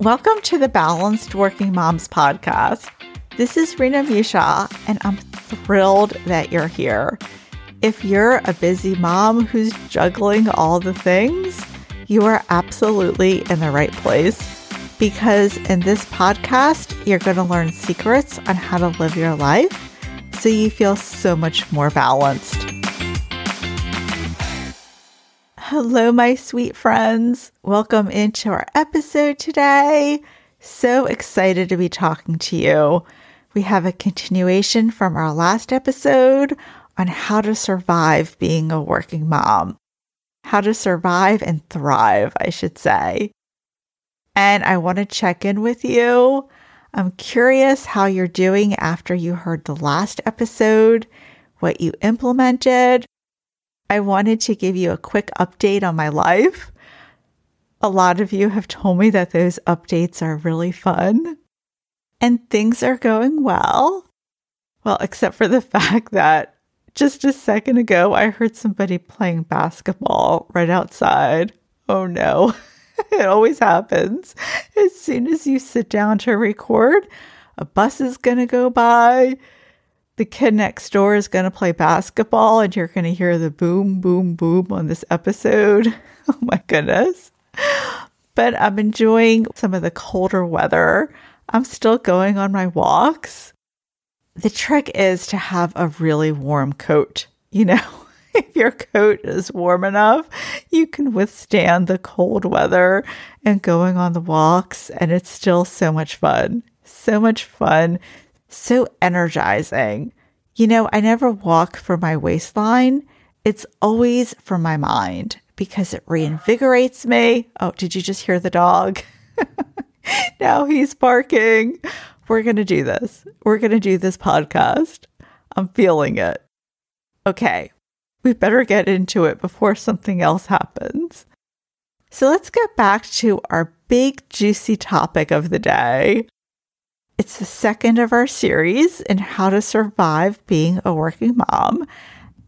Welcome to the Balanced Working Moms podcast. This is Rena Misha, and I'm thrilled that you're here. If you're a busy mom who's juggling all the things, you are absolutely in the right place because in this podcast, you're going to learn secrets on how to live your life so you feel so much more balanced. Hello, my sweet friends. Welcome into our episode today. So excited to be talking to you. We have a continuation from our last episode on how to survive being a working mom, how to survive and thrive, I should say. And I want to check in with you. I'm curious how you're doing after you heard the last episode, what you implemented, I wanted to give you a quick update on my life. A lot of you have told me that those updates are really fun and things are going well. Well, except for the fact that just a second ago, I heard somebody playing basketball right outside. Oh no, it always happens. As soon as you sit down to record, a bus is going to go by the kid next door is going to play basketball and you're going to hear the boom, boom, boom on this episode. Oh my goodness. But I'm enjoying some of the colder weather. I'm still going on my walks. The trick is to have a really warm coat. You know, if your coat is warm enough, you can withstand the cold weather and going on the walks. And it's still so much fun. So much fun so energizing. You know, I never walk for my waistline. It's always for my mind because it reinvigorates me. Oh, did you just hear the dog? now he's barking. We're going to do this. We're going to do this podcast. I'm feeling it. Okay, we better get into it before something else happens. So let's get back to our big, juicy topic of the day it's the second of our series in how to survive being a working mom.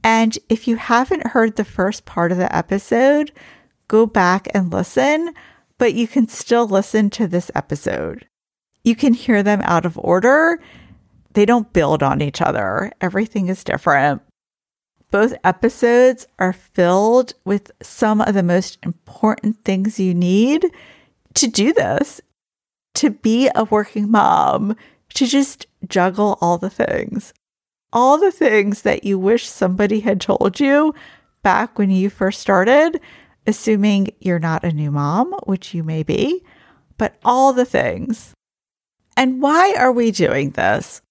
And if you haven't heard the first part of the episode, go back and listen, but you can still listen to this episode. You can hear them out of order. They don't build on each other, everything is different. Both episodes are filled with some of the most important things you need to do this to be a working mom, to just juggle all the things. All the things that you wish somebody had told you back when you first started, assuming you're not a new mom, which you may be, but all the things. And why are we doing this?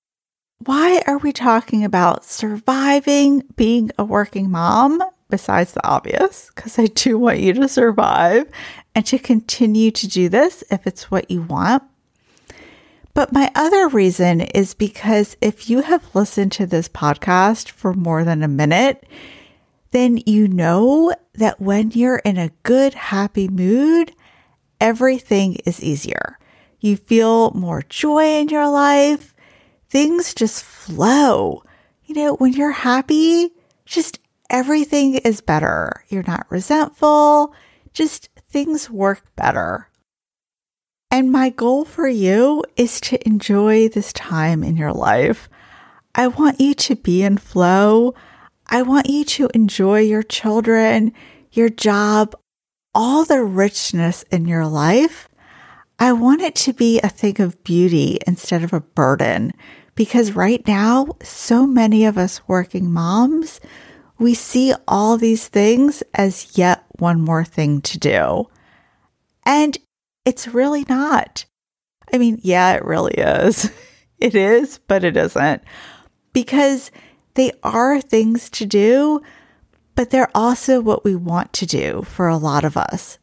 Why are we talking about surviving being a working mom besides the obvious? Because I do want you to survive and to continue to do this if it's what you want. But my other reason is because if you have listened to this podcast for more than a minute, then you know that when you're in a good, happy mood, everything is easier. You feel more joy in your life. Things just flow. You know, when you're happy, just everything is better. You're not resentful. Just things work better. And my goal for you is to enjoy this time in your life. I want you to be in flow. I want you to enjoy your children, your job, all the richness in your life. I want it to be a thing of beauty instead of a burden because right now, so many of us working moms, we see all these things as yet one more thing to do. And it's really not. I mean, yeah, it really is. It is, but it isn't. Because they are things to do, but they're also what we want to do for a lot of us.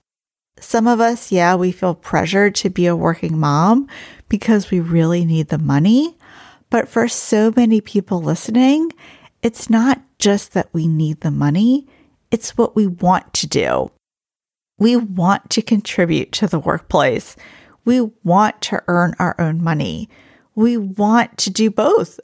Some of us, yeah, we feel pressured to be a working mom because we really need the money. But for so many people listening, it's not just that we need the money, it's what we want to do. We want to contribute to the workplace. We want to earn our own money. We want to do both.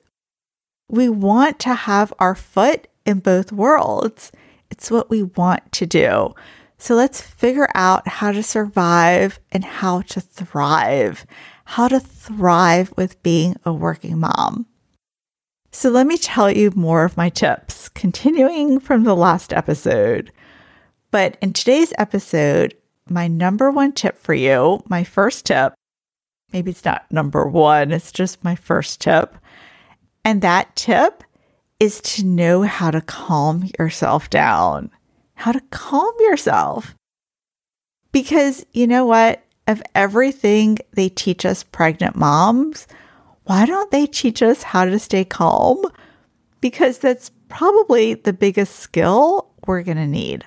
We want to have our foot in both worlds. It's what we want to do. So let's figure out how to survive and how to thrive, how to thrive with being a working mom. So let me tell you more of my tips, continuing from the last episode. But in today's episode, my number one tip for you, my first tip, maybe it's not number one, it's just my first tip. And that tip is to know how to calm yourself down how to calm yourself. Because you know what? Of everything they teach us pregnant moms, why don't they teach us how to stay calm? Because that's probably the biggest skill we're going to need.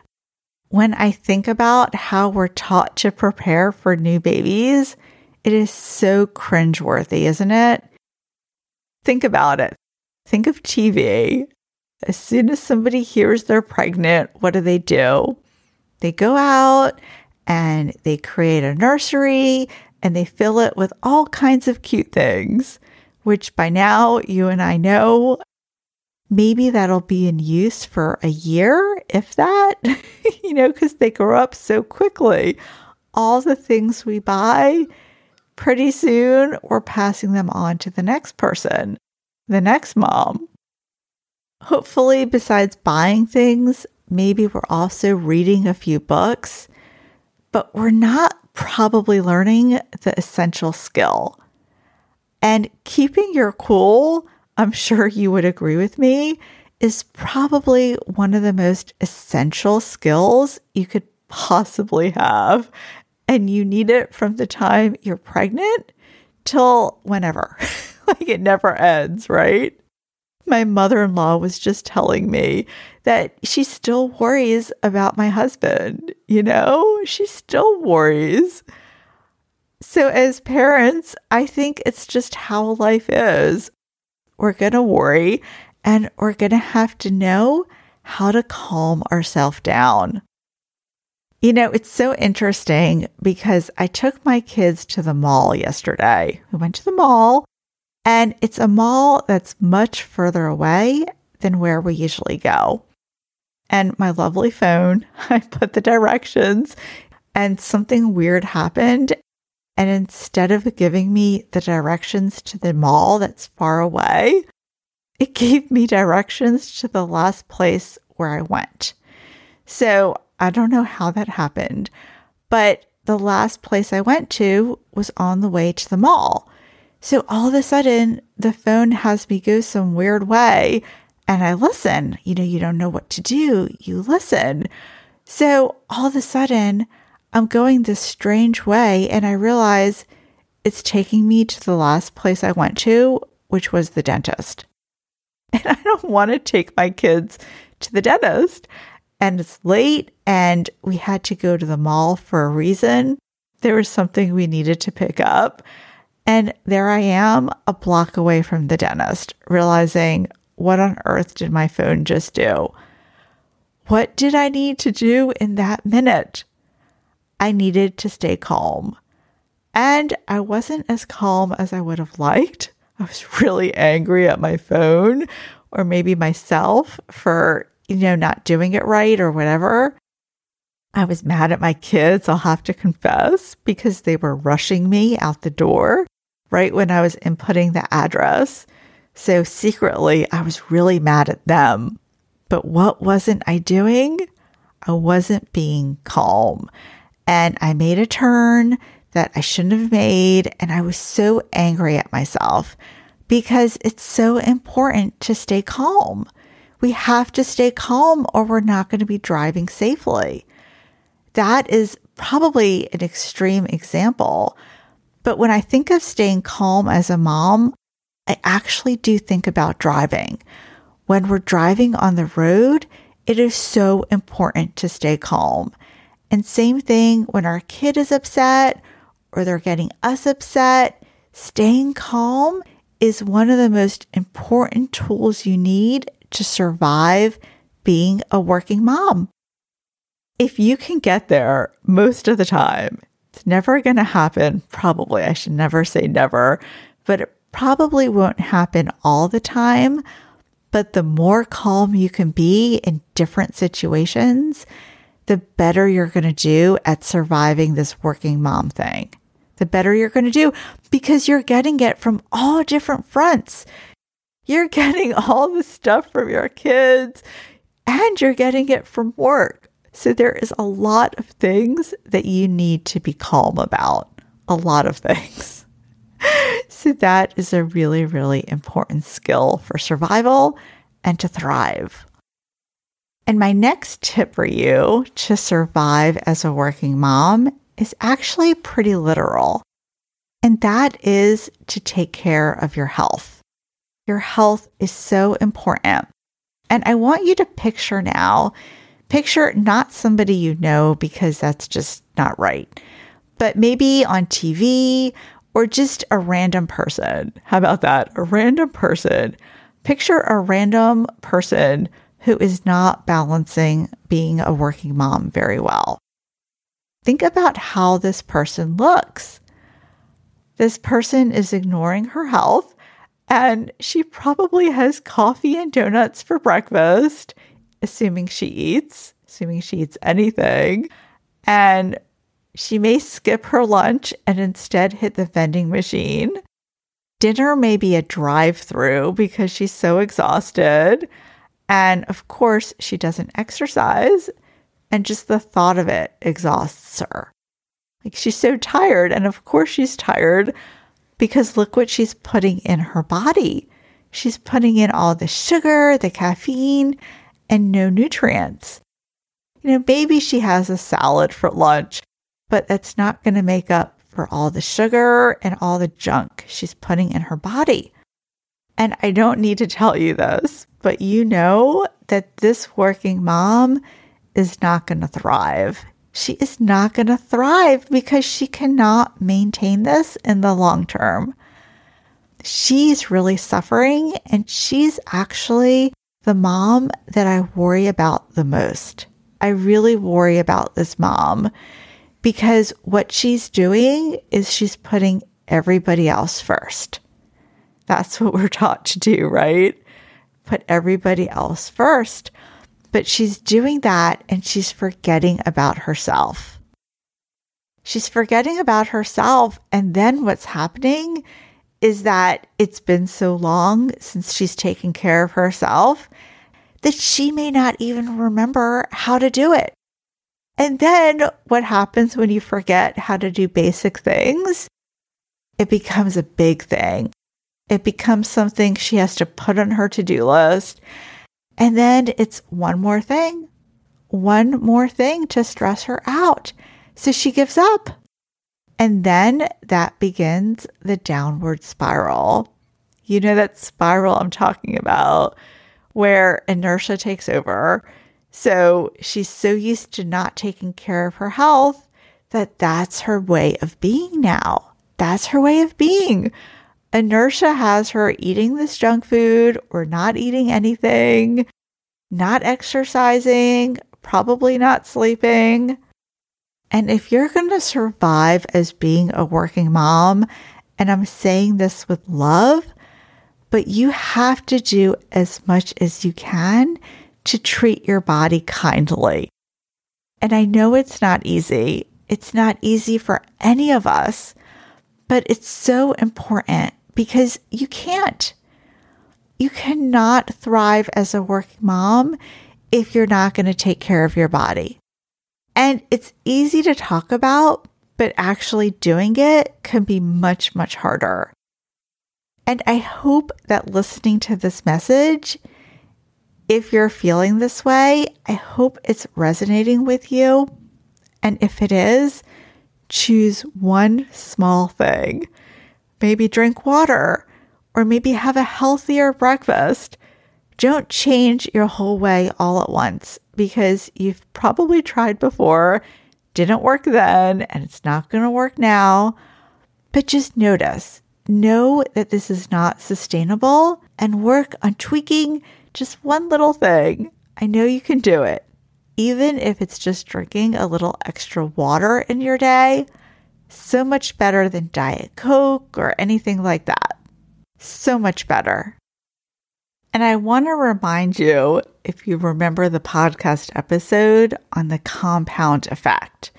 When I think about how we're taught to prepare for new babies, it is so cringeworthy, isn't it? Think about it. Think of TV. As soon as somebody hears they're pregnant, what do they do? They go out and they create a nursery and they fill it with all kinds of cute things, which by now you and I know maybe that'll be in use for a year, if that, you know, because they grow up so quickly. All the things we buy, pretty soon we're passing them on to the next person, the next mom. Hopefully, besides buying things, maybe we're also reading a few books, but we're not probably learning the essential skill. And keeping your cool, I'm sure you would agree with me, is probably one of the most essential skills you could possibly have. And you need it from the time you're pregnant till whenever. like it never ends, right? My mother in law was just telling me that she still worries about my husband. You know, she still worries. So, as parents, I think it's just how life is. We're going to worry and we're going to have to know how to calm ourselves down. You know, it's so interesting because I took my kids to the mall yesterday. We went to the mall and it's a mall that's much further away than where we usually go. And my lovely phone, I put the directions and something weird happened. And instead of giving me the directions to the mall that's far away, it gave me directions to the last place where I went. So I don't know how that happened, but the last place I went to was on the way to the mall. So all of a sudden, the phone has me go some weird way and I listen. You know, you don't know what to do, you listen. So all of a sudden, I'm going this strange way and I realize it's taking me to the last place I went to, which was the dentist. And I don't want to take my kids to the dentist. And it's late and we had to go to the mall for a reason. There was something we needed to pick up. And there I am, a block away from the dentist, realizing what on earth did my phone just do? What did I need to do in that minute? I needed to stay calm. And I wasn't as calm as I would have liked. I was really angry at my phone or maybe myself for, you know, not doing it right or whatever. I was mad at my kids, I'll have to confess, because they were rushing me out the door right when I was inputting the address. So secretly, I was really mad at them. But what wasn't I doing? I wasn't being calm. And I made a turn that I shouldn't have made. And I was so angry at myself because it's so important to stay calm. We have to stay calm or we're not going to be driving safely. That is probably an extreme example, but when I think of staying calm as a mom, I actually do think about driving. When we're driving on the road, it is so important to stay calm. And same thing when our kid is upset or they're getting us upset, staying calm is one of the most important tools you need to survive being a working mom. If you can get there most of the time, it's never going to happen. Probably. I should never say never, but it probably won't happen all the time. But the more calm you can be in different situations, the better you're going to do at surviving this working mom thing. The better you're going to do because you're getting it from all different fronts. You're getting all the stuff from your kids and you're getting it from work. So there is a lot of things that you need to be calm about. A lot of things. so that is a really, really important skill for survival and to thrive. And my next tip for you to survive as a working mom is actually pretty literal. And that is to take care of your health. Your health is so important. And I want you to picture now, picture not somebody you know because that's just not right, but maybe on TV or just a random person. How about that? A random person. Picture a random person who is not balancing being a working mom very well. Think about how this person looks. This person is ignoring her health and she probably has coffee and donuts for breakfast, assuming she eats, assuming she eats anything. And she may skip her lunch and instead hit the vending machine. Dinner may be a drive through because she's so exhausted. And of course, she doesn't exercise, and just the thought of it exhausts her. Like she's so tired, and of course, she's tired because look what she's putting in her body. She's putting in all the sugar, the caffeine, and no nutrients. You know, maybe she has a salad for lunch, but that's not going to make up for all the sugar and all the junk she's putting in her body. And I don't need to tell you this, but you know that this working mom is not going to thrive. She is not going to thrive because she cannot maintain this in the long term. She's really suffering, and she's actually the mom that I worry about the most. I really worry about this mom because what she's doing is she's putting everybody else first. That's what we're taught to do, right? Put everybody else first. But she's doing that and she's forgetting about herself. She's forgetting about herself. And then what's happening is that it's been so long since she's taken care of herself that she may not even remember how to do it. And then what happens when you forget how to do basic things? It becomes a big thing. It becomes something she has to put on her to do list. And then it's one more thing, one more thing to stress her out. So she gives up. And then that begins the downward spiral. You know that spiral I'm talking about where inertia takes over. So she's so used to not taking care of her health that that's her way of being now. That's her way of being inertia has her eating this junk food or not eating anything, not exercising, probably not sleeping. And if you're going to survive as being a working mom, and I'm saying this with love, but you have to do as much as you can to treat your body kindly. And I know it's not easy. It's not easy for any of us, but it's so important because you can't. You cannot thrive as a working mom if you're not going to take care of your body. And it's easy to talk about, but actually doing it can be much, much harder. And I hope that listening to this message, if you're feeling this way, I hope it's resonating with you. And if it is, choose one small thing Maybe drink water or maybe have a healthier breakfast. Don't change your whole way all at once because you've probably tried before, didn't work then, and it's not going to work now. But just notice, know that this is not sustainable and work on tweaking just one little thing. I know you can do it. Even if it's just drinking a little extra water in your day, so much better than Diet Coke or anything like that. So much better. And I want to remind you if you remember the podcast episode on the compound effect.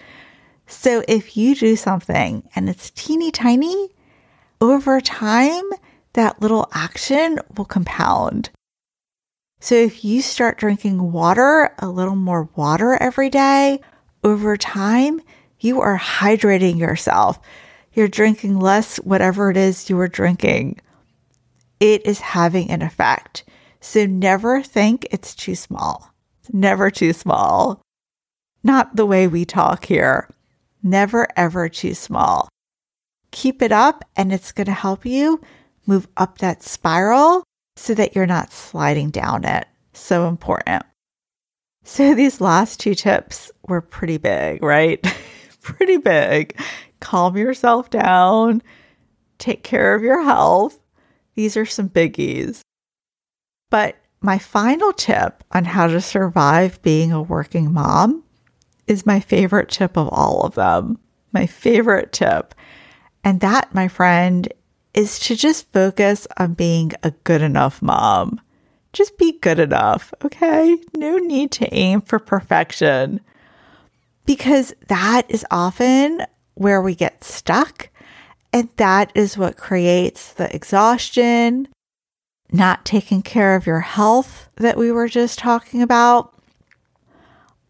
So if you do something and it's teeny tiny, over time, that little action will compound. So if you start drinking water, a little more water every day, over time, you are hydrating yourself. You're drinking less, whatever it is you are drinking. It is having an effect. So never think it's too small. It's never too small. Not the way we talk here. Never ever too small. Keep it up and it's going to help you move up that spiral so that you're not sliding down it. So important. So these last two tips were pretty big, right? pretty big. Calm yourself down. Take care of your health. These are some biggies. But my final tip on how to survive being a working mom is my favorite tip of all of them. My favorite tip. And that, my friend, is to just focus on being a good enough mom. Just be good enough, okay? No need to aim for perfection because that is often where we get stuck. And that is what creates the exhaustion, not taking care of your health that we were just talking about.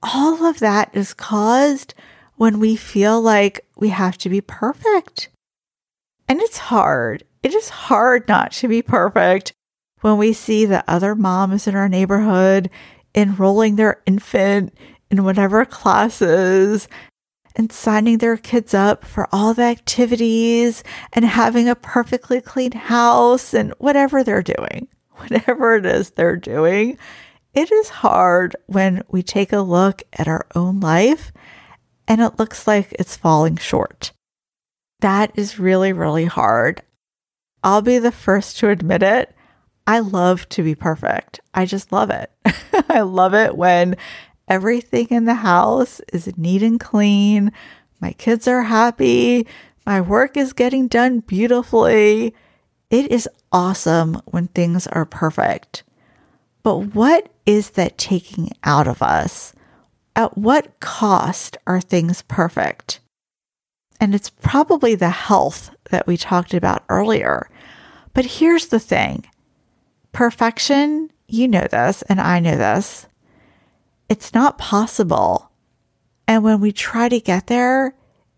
All of that is caused when we feel like we have to be perfect. And it's hard. It is hard not to be perfect when we see the other moms in our neighborhood enrolling their infant in whatever classes and signing their kids up for all the activities and having a perfectly clean house and whatever they're doing, whatever it is they're doing. It is hard when we take a look at our own life and it looks like it's falling short. That is really, really hard. I'll be the first to admit it. I love to be perfect. I just love it. I love it when everything in the house is neat and clean. My kids are happy. My work is getting done beautifully. It is awesome when things are perfect. But what is that taking out of us? At what cost are things perfect? And it's probably the health that we talked about earlier. But here's the thing perfection, you know this, and I know this, it's not possible. And when we try to get there,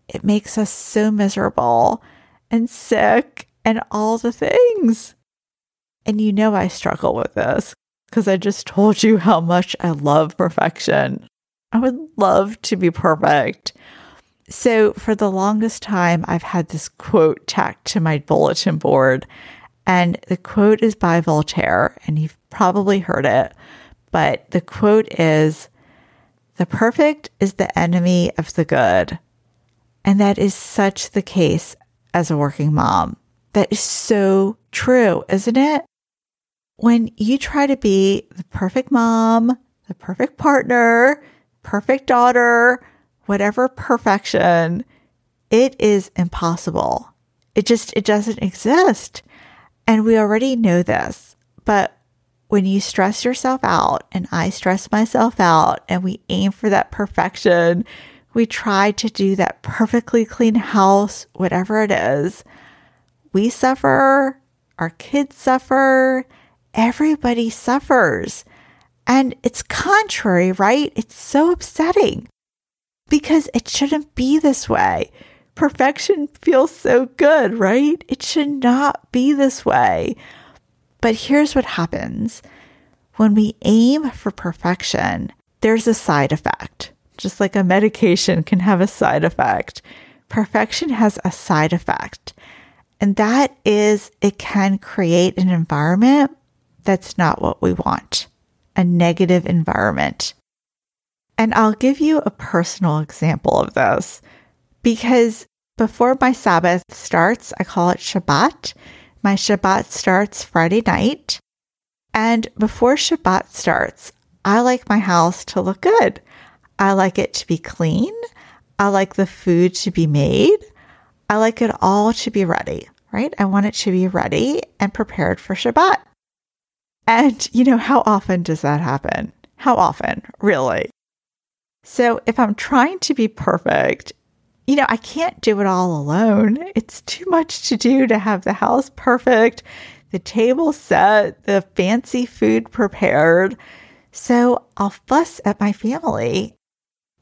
it makes us so miserable and sick and all the things. And you know, I struggle with this because I just told you how much I love perfection. I would love to be perfect. So, for the longest time, I've had this quote tacked to my bulletin board. And the quote is by Voltaire, and you've probably heard it. But the quote is The perfect is the enemy of the good. And that is such the case as a working mom. That is so true, isn't it? When you try to be the perfect mom, the perfect partner, perfect daughter, whatever perfection, it is impossible. It just, it doesn't exist. And we already know this. But when you stress yourself out, and I stress myself out, and we aim for that perfection, we try to do that perfectly clean house, whatever it is, we suffer, our kids suffer, everybody suffers. And it's contrary, right? It's so upsetting because it shouldn't be this way. Perfection feels so good, right? It should not be this way. But here's what happens when we aim for perfection, there's a side effect. Just like a medication can have a side effect, perfection has a side effect. And that is it can create an environment that's not what we want, a negative environment. And I'll give you a personal example of this because before my Sabbath starts, I call it Shabbat. My Shabbat starts Friday night. And before Shabbat starts, I like my house to look good. I like it to be clean. I like the food to be made. I like it all to be ready, right? I want it to be ready and prepared for Shabbat. And, you know, how often does that happen? How often, really? So, if I'm trying to be perfect, you know, I can't do it all alone. It's too much to do to have the house perfect, the table set, the fancy food prepared. So, I'll fuss at my family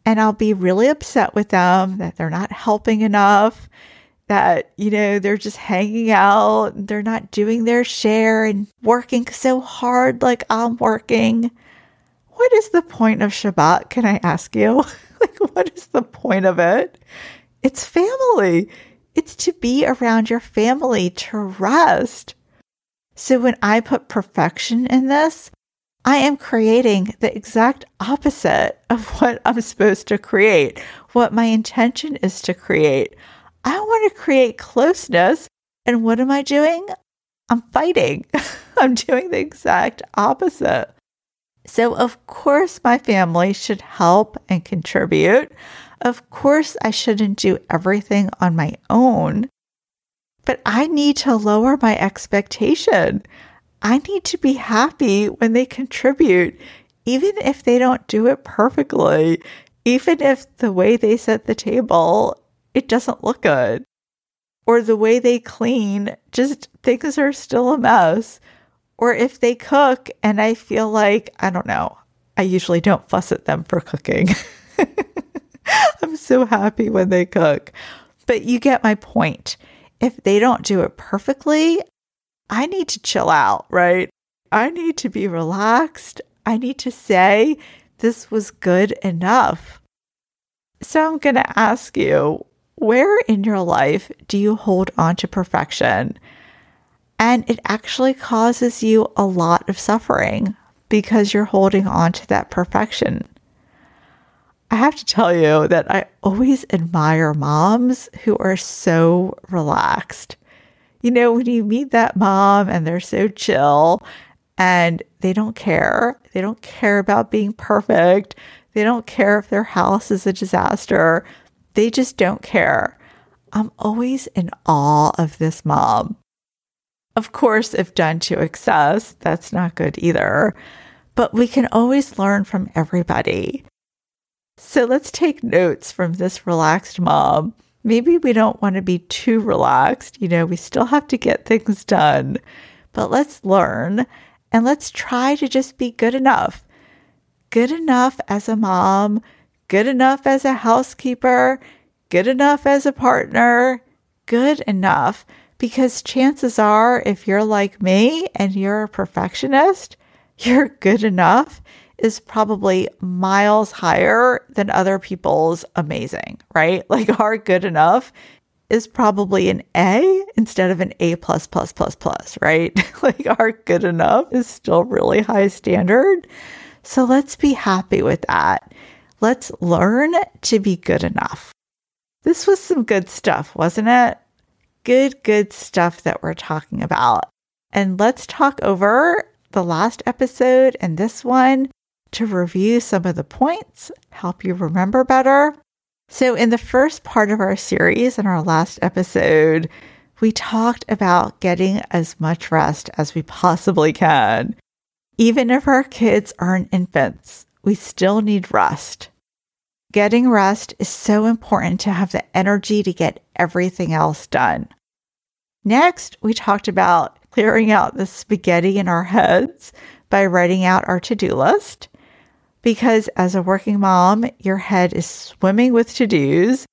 and I'll be really upset with them that they're not helping enough that, you know, they're just hanging out, they're not doing their share and working so hard like I'm working. What is the point of Shabbat? Can I ask you? like, what is the point of it? It's family. It's to be around your family, to rest. So when I put perfection in this, I am creating the exact opposite of what I'm supposed to create, what my intention is to create. I want to create closeness. And what am I doing? I'm fighting. I'm doing the exact opposite. So, of course, my family should help and contribute. Of course, I shouldn't do everything on my own, but I need to lower my expectation. I need to be happy when they contribute, even if they don't do it perfectly, even if the way they set the table it doesn't look good. Or the way they clean, just things are still a mess. Or if they cook and I feel like, I don't know, I usually don't fuss at them for cooking. I'm so happy when they cook. But you get my point. If they don't do it perfectly, I need to chill out, right? I need to be relaxed. I need to say, this was good enough. So I'm going to ask you, where in your life do you hold on to perfection? And it actually causes you a lot of suffering because you're holding on to that perfection. I have to tell you that I always admire moms who are so relaxed. You know, when you meet that mom and they're so chill and they don't care, they don't care about being perfect, they don't care if their house is a disaster, they just don't care. I'm always in awe of this mom. Of course, if done to excess, that's not good either. But we can always learn from everybody. So let's take notes from this relaxed mom. Maybe we don't want to be too relaxed. You know, we still have to get things done, but let's learn and let's try to just be good enough. Good enough as a mom, good enough as a housekeeper, good enough as a partner, good enough. Because chances are, if you're like me and you're a perfectionist, your good enough is probably miles higher than other people's amazing, right? Like our good enough is probably an A instead of an A plus plus plus plus, right? like our good enough is still really high standard. So let's be happy with that. Let's learn to be good enough. This was some good stuff, wasn't it? Good, good stuff that we're talking about. And let's talk over the last episode and this one to review some of the points, help you remember better. So, in the first part of our series, in our last episode, we talked about getting as much rest as we possibly can. Even if our kids aren't infants, we still need rest. Getting rest is so important to have the energy to get everything else done. Next, we talked about clearing out the spaghetti in our heads by writing out our to do list. Because as a working mom, your head is swimming with to dos,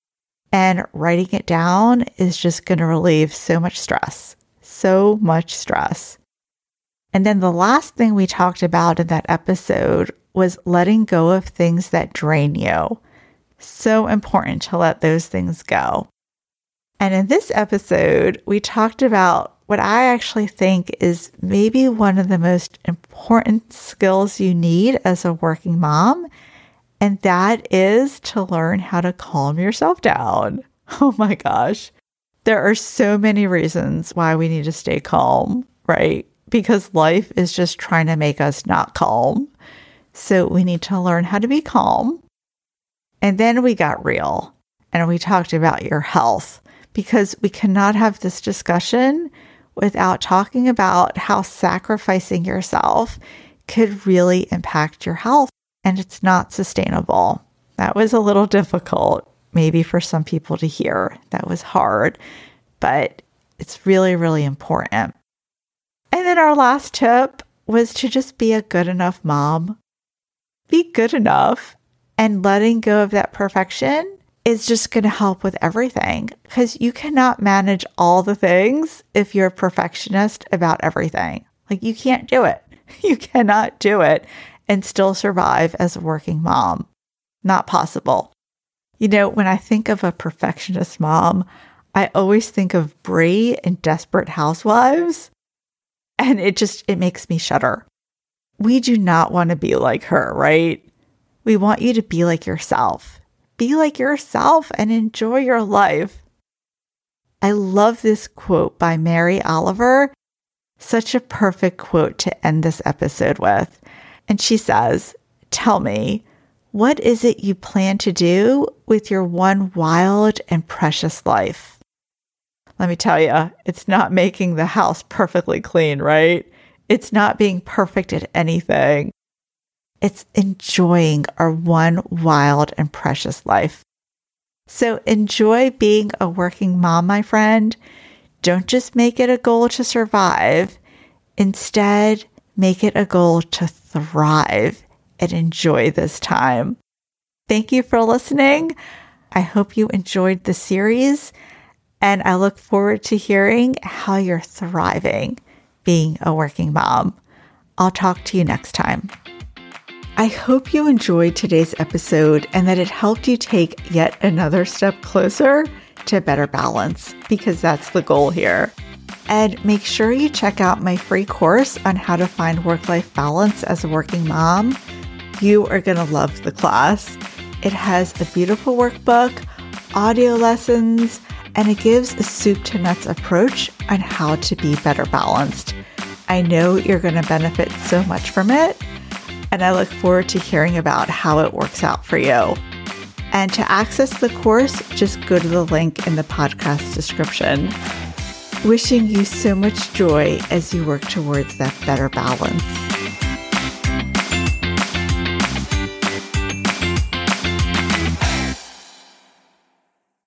and writing it down is just going to relieve so much stress. So much stress. And then the last thing we talked about in that episode was letting go of things that drain you. So important to let those things go. And in this episode, we talked about what I actually think is maybe one of the most important skills you need as a working mom, and that is to learn how to calm yourself down. Oh my gosh. There are so many reasons why we need to stay calm, right? Because life is just trying to make us not calm. So we need to learn how to be calm. And then we got real and we talked about your health because we cannot have this discussion without talking about how sacrificing yourself could really impact your health and it's not sustainable. That was a little difficult, maybe for some people to hear. That was hard, but it's really, really important. And then our last tip was to just be a good enough mom. Be good enough and letting go of that perfection is just going to help with everything because you cannot manage all the things if you're a perfectionist about everything. Like you can't do it. You cannot do it and still survive as a working mom. Not possible. You know, when I think of a perfectionist mom, I always think of Bree and Desperate Housewives, and it just it makes me shudder. We do not want to be like her, right? We want you to be like yourself. Be like yourself and enjoy your life. I love this quote by Mary Oliver. Such a perfect quote to end this episode with. And she says, Tell me, what is it you plan to do with your one wild and precious life? Let me tell you, it's not making the house perfectly clean, right? It's not being perfect at anything. It's enjoying our one wild and precious life. So enjoy being a working mom, my friend. Don't just make it a goal to survive. Instead, make it a goal to thrive and enjoy this time. Thank you for listening. I hope you enjoyed the series, and I look forward to hearing how you're thriving being a working mom. I'll talk to you next time. I hope you enjoyed today's episode and that it helped you take yet another step closer to better balance, because that's the goal here. And make sure you check out my free course on how to find work life balance as a working mom. You are going to love the class. It has a beautiful workbook, audio lessons, and it gives a soup to nuts approach on how to be better balanced. I know you're going to benefit so much from it, and I look forward to hearing about how it works out for you. And to access the course, just go to the link in the podcast description. Wishing you so much joy as you work towards that better balance.